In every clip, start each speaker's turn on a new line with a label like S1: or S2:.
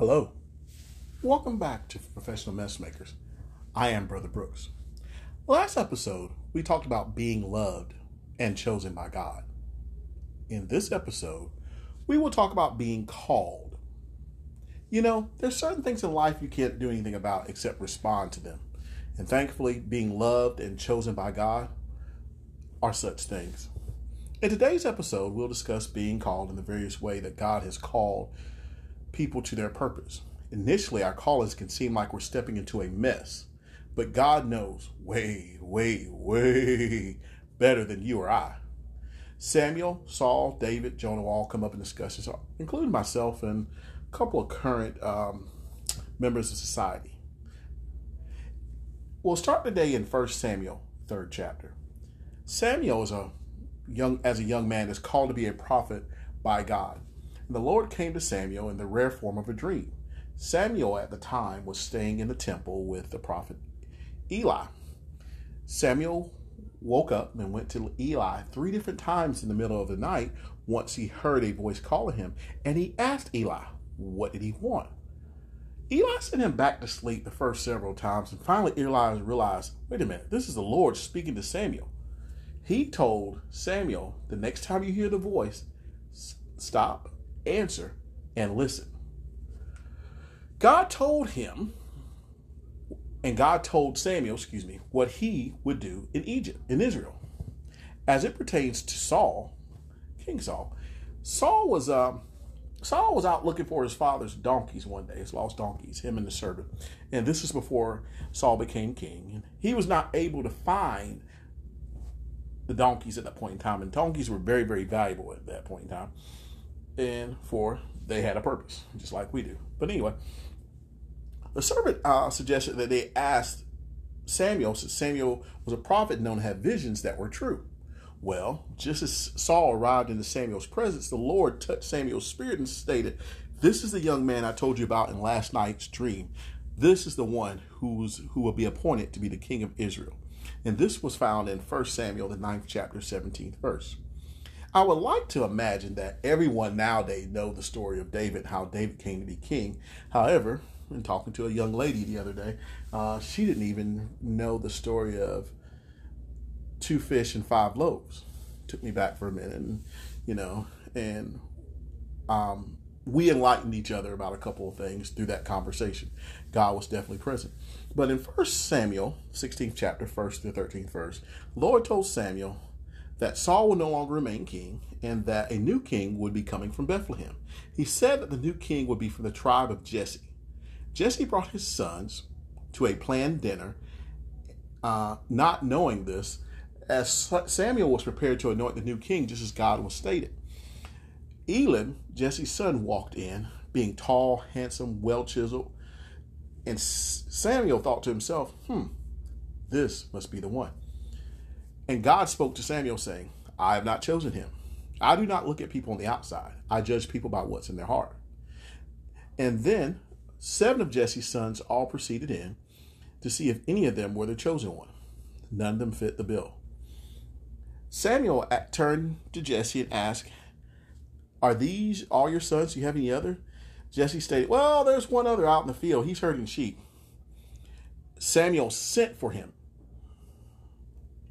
S1: Hello. Welcome back to Professional Mess Makers. I am Brother Brooks. Last episode, we talked about being loved and chosen by God. In this episode, we will talk about being called. You know, there's certain things in life you can't do anything about except respond to them. And thankfully, being loved and chosen by God are such things. In today's episode, we'll discuss being called in the various way that God has called people to their purpose. Initially, our callings can seem like we're stepping into a mess, but God knows way, way, way better than you or I. Samuel, Saul, David, Jonah all come up in discussions, including myself and a couple of current um, members of society. We'll start today in 1 Samuel, third chapter. Samuel is a young as a young man is called to be a prophet by God. The Lord came to Samuel in the rare form of a dream. Samuel at the time was staying in the temple with the prophet Eli. Samuel woke up and went to Eli three different times in the middle of the night once he heard a voice calling him, and he asked Eli, What did he want? Eli sent him back to sleep the first several times, and finally Eli realized, Wait a minute, this is the Lord speaking to Samuel. He told Samuel, The next time you hear the voice, stop, answer, and listen. God told him, and God told Samuel, excuse me, what he would do in Egypt, in Israel. As it pertains to Saul, King Saul, Saul was uh, Saul was out looking for his father's donkeys one day, his lost donkeys, him and the servant. And this is before Saul became king. And he was not able to find the donkeys at that point in time. And donkeys were very, very valuable at that point in time. And for they had a purpose, just like we do. But anyway, the servant uh, suggested that they asked Samuel, since Samuel was a prophet known to have visions that were true. Well, just as Saul arrived into Samuel's presence, the Lord touched Samuel's spirit and stated, This is the young man I told you about in last night's dream. This is the one who's who will be appointed to be the king of Israel. And this was found in 1 Samuel, the 9th chapter, 17th verse. I would like to imagine that everyone nowadays know the story of David, how David came to be king. However, in talking to a young lady the other day, uh, she didn't even know the story of two fish and five loaves. Took me back for a minute, and you know, and um, we enlightened each other about a couple of things through that conversation. God was definitely present. But in First Samuel, 16th chapter, 1st to 13th verse, Lord told Samuel that Saul would no longer remain king and that a new king would be coming from Bethlehem. He said that the new king would be from the tribe of Jesse. Jesse brought his sons to a planned dinner, uh, not knowing this, as Samuel was prepared to anoint the new king, just as God was stated. Eliab, Jesse's son, walked in, being tall, handsome, well chiseled. And Samuel thought to himself, hmm, this must be the one. And God spoke to Samuel, saying, I have not chosen him. I do not look at people on the outside, I judge people by what's in their heart. And then seven of Jesse's sons all proceeded in to see if any of them were the chosen one. None of them fit the bill. Samuel turned to Jesse and asked, Are these all your sons? Do you have any other? Jesse stated, Well, there's one other out in the field. He's herding sheep. Samuel sent for him,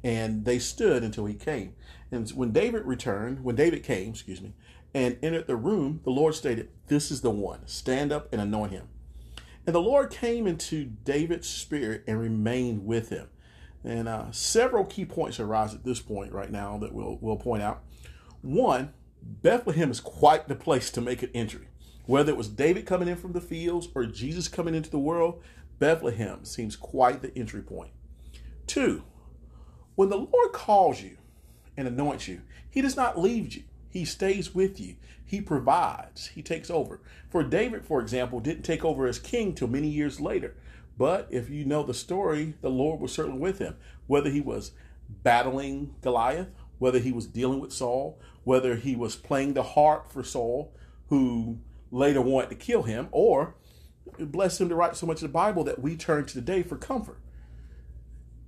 S1: and they stood until he came. And when David returned, when David came, excuse me, and entered the room, the Lord stated, This is the one. Stand up and anoint him. And the Lord came into David's spirit and remained with him. And uh, several key points arise at this point right now that we'll, we'll point out. One, Bethlehem is quite the place to make an entry. Whether it was David coming in from the fields or Jesus coming into the world, Bethlehem seems quite the entry point. Two, when the Lord calls you and anoints you, he does not leave you. He stays with you. He provides. He takes over. For David, for example, didn't take over as king till many years later. But if you know the story, the Lord was certainly with him. Whether he was battling Goliath, whether he was dealing with Saul, whether he was playing the harp for Saul, who later wanted to kill him, or bless him to write so much of the Bible that we turn to today for comfort.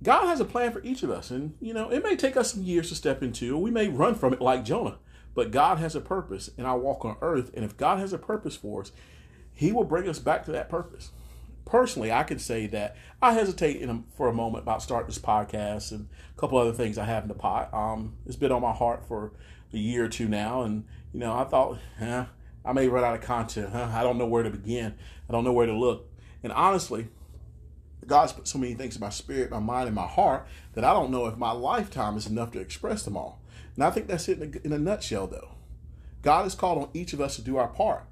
S1: God has a plan for each of us, and you know it may take us some years to step into, we may run from it like Jonah. But God has a purpose in our walk on earth, and if God has a purpose for us, He will bring us back to that purpose. Personally, I can say that I hesitate a, for a moment about starting this podcast and a couple other things I have in the pot. Um, it's been on my heart for a year or two now, and you know, I thought, eh, I may run out of content. Huh? I don't know where to begin. I don't know where to look. And honestly, God's put so many things in my spirit, my mind, and my heart that I don't know if my lifetime is enough to express them all. And I think that's it in a, in a nutshell, though. God has called on each of us to do our part.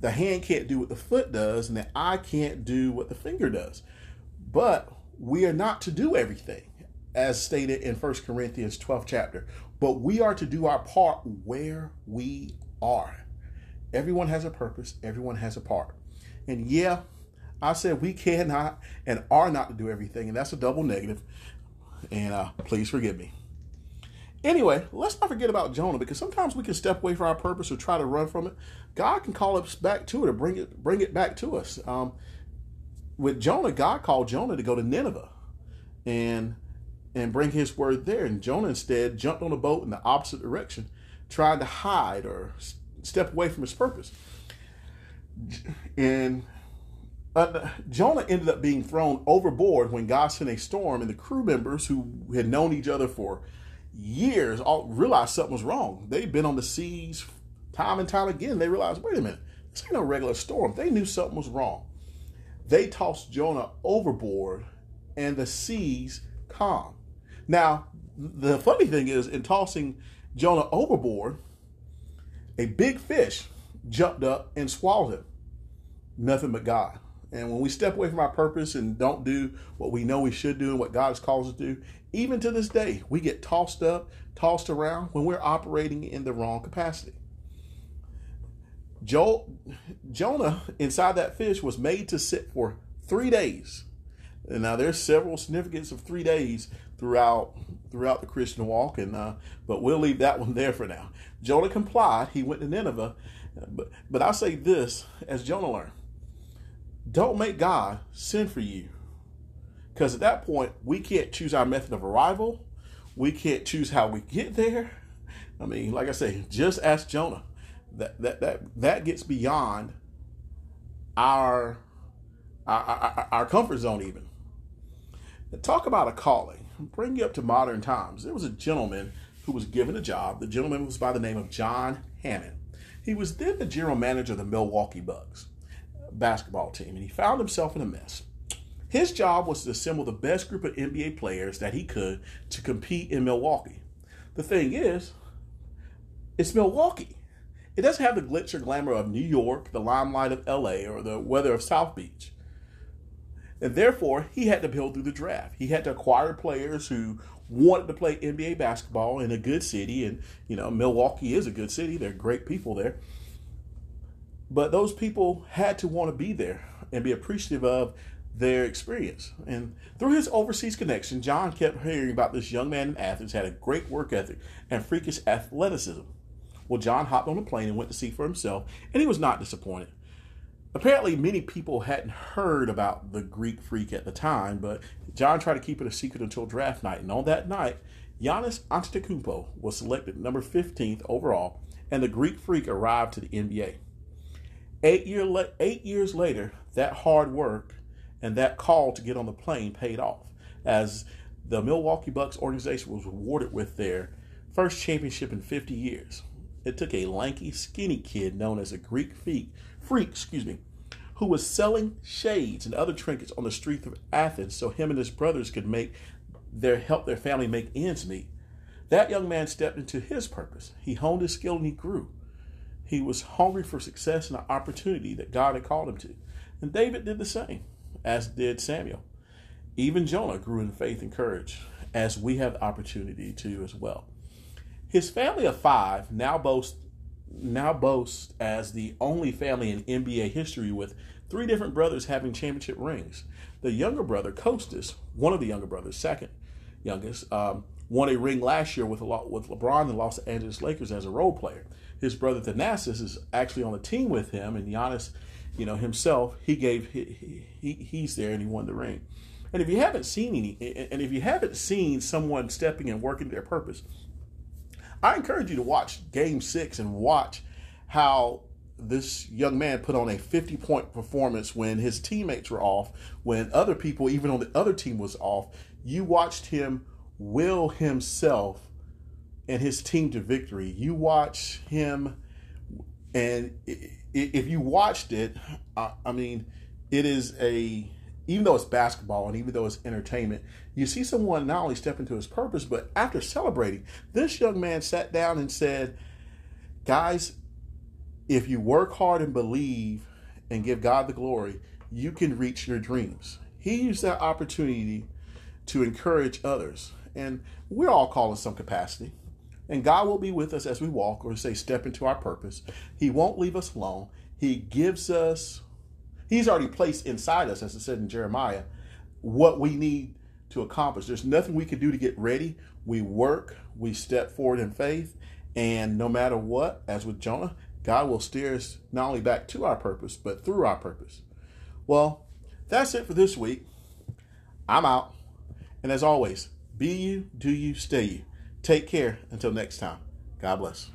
S1: The hand can't do what the foot does, and the eye can't do what the finger does. But we are not to do everything, as stated in 1 Corinthians 12 chapter. But we are to do our part where we are. Everyone has a purpose, everyone has a part. And yeah, I said we cannot and are not to do everything, and that's a double negative. And uh, please forgive me. Anyway, let's not forget about Jonah because sometimes we can step away from our purpose or try to run from it. God can call us back to it or bring it bring it back to us. Um, with Jonah, God called Jonah to go to Nineveh and and bring His word there, and Jonah instead jumped on a boat in the opposite direction, trying to hide or step away from his purpose. And uh, Jonah ended up being thrown overboard when God sent a storm, and the crew members who had known each other for years all realized something was wrong. They'd been on the seas time and time again. They realized, wait a minute, this ain't no regular storm. They knew something was wrong. They tossed Jonah overboard, and the seas calmed. Now, the funny thing is, in tossing Jonah overboard, a big fish jumped up and swallowed him. Nothing but God. And when we step away from our purpose and don't do what we know we should do and what God has called us to do, even to this day, we get tossed up, tossed around when we're operating in the wrong capacity. Joel, Jonah inside that fish was made to sit for three days. And now there's several significance of three days throughout throughout the Christian walk, and uh, but we'll leave that one there for now. Jonah complied; he went to Nineveh, but but I say this as Jonah learned: don't make God send for you. Because at that point, we can't choose our method of arrival. We can't choose how we get there. I mean, like I say, just ask Jonah. That that that that gets beyond our our, our, our comfort zone even. talk about a calling. Bring you up to modern times. There was a gentleman who was given a job. The gentleman was by the name of John Hammond. He was then the general manager of the Milwaukee Bucks basketball team, and he found himself in a mess. His job was to assemble the best group of NBA players that he could to compete in Milwaukee. The thing is, it's Milwaukee. It doesn't have the glitz or glamour of New York, the limelight of LA, or the weather of South Beach. And therefore, he had to build through the draft. He had to acquire players who wanted to play NBA basketball in a good city. And, you know, Milwaukee is a good city. There are great people there. But those people had to want to be there and be appreciative of their experience. And through his overseas connection, John kept hearing about this young man in Athens had a great work ethic and freakish athleticism. Well, John hopped on a plane and went to see for himself, and he was not disappointed. Apparently, many people hadn't heard about the Greek freak at the time, but John tried to keep it a secret until draft night. And on that night, Giannis Antetokounmpo was selected number 15th overall, and the Greek freak arrived to the NBA. Eight, year eight years later, that hard work and that call to get on the plane paid off as the Milwaukee Bucks organization was rewarded with their first championship in 50 years. It took a lanky, skinny kid known as a Greek freak, freak, excuse me, who was selling shades and other trinkets on the streets of Athens so him and his brothers could make their help their family make ends meet. That young man stepped into his purpose. He honed his skill and he grew. He was hungry for success and the opportunity that God had called him to. And David did the same, as did Samuel. Even Jonah grew in faith and courage, as we have the opportunity to as well. His family of five now boasts now boasts as the only family in NBA history with three different brothers having championship rings. The younger brother, Kostas, one of the younger brothers, second youngest, um, won a ring last year with with LeBron and the Los Angeles Lakers as a role player his brother Thanasis is actually on the team with him, and Giannis, you know himself, he gave he, he he's there and he won the ring. And if you haven't seen any, and if you haven't seen someone stepping and working their purpose, I encourage you to watch Game Six and watch how this young man put on a 50 point performance when his teammates were off, when other people, even on the other team, was off. You watched him will himself and his team to victory. You watch him, and if you watched it, I mean, it is a even though it's basketball and even though it's entertainment, you see someone not only step into his purpose, but after celebrating, this young man sat down and said, Guys, if you work hard and believe and give God the glory, you can reach your dreams. He used that opportunity to encourage others. And we're all called in some capacity. And God will be with us as we walk or say step into our purpose. He won't leave us alone. He gives us, He's already placed inside us, as it said in Jeremiah, what we need to accomplish. There's nothing we can do to get ready. We work, we step forward in faith, and no matter what, as with Jonah, God will steer us not only back to our purpose, but through our purpose. Well, that's it for this week. I'm out. And as always, be you, do you, stay you. Take care until next time. God bless.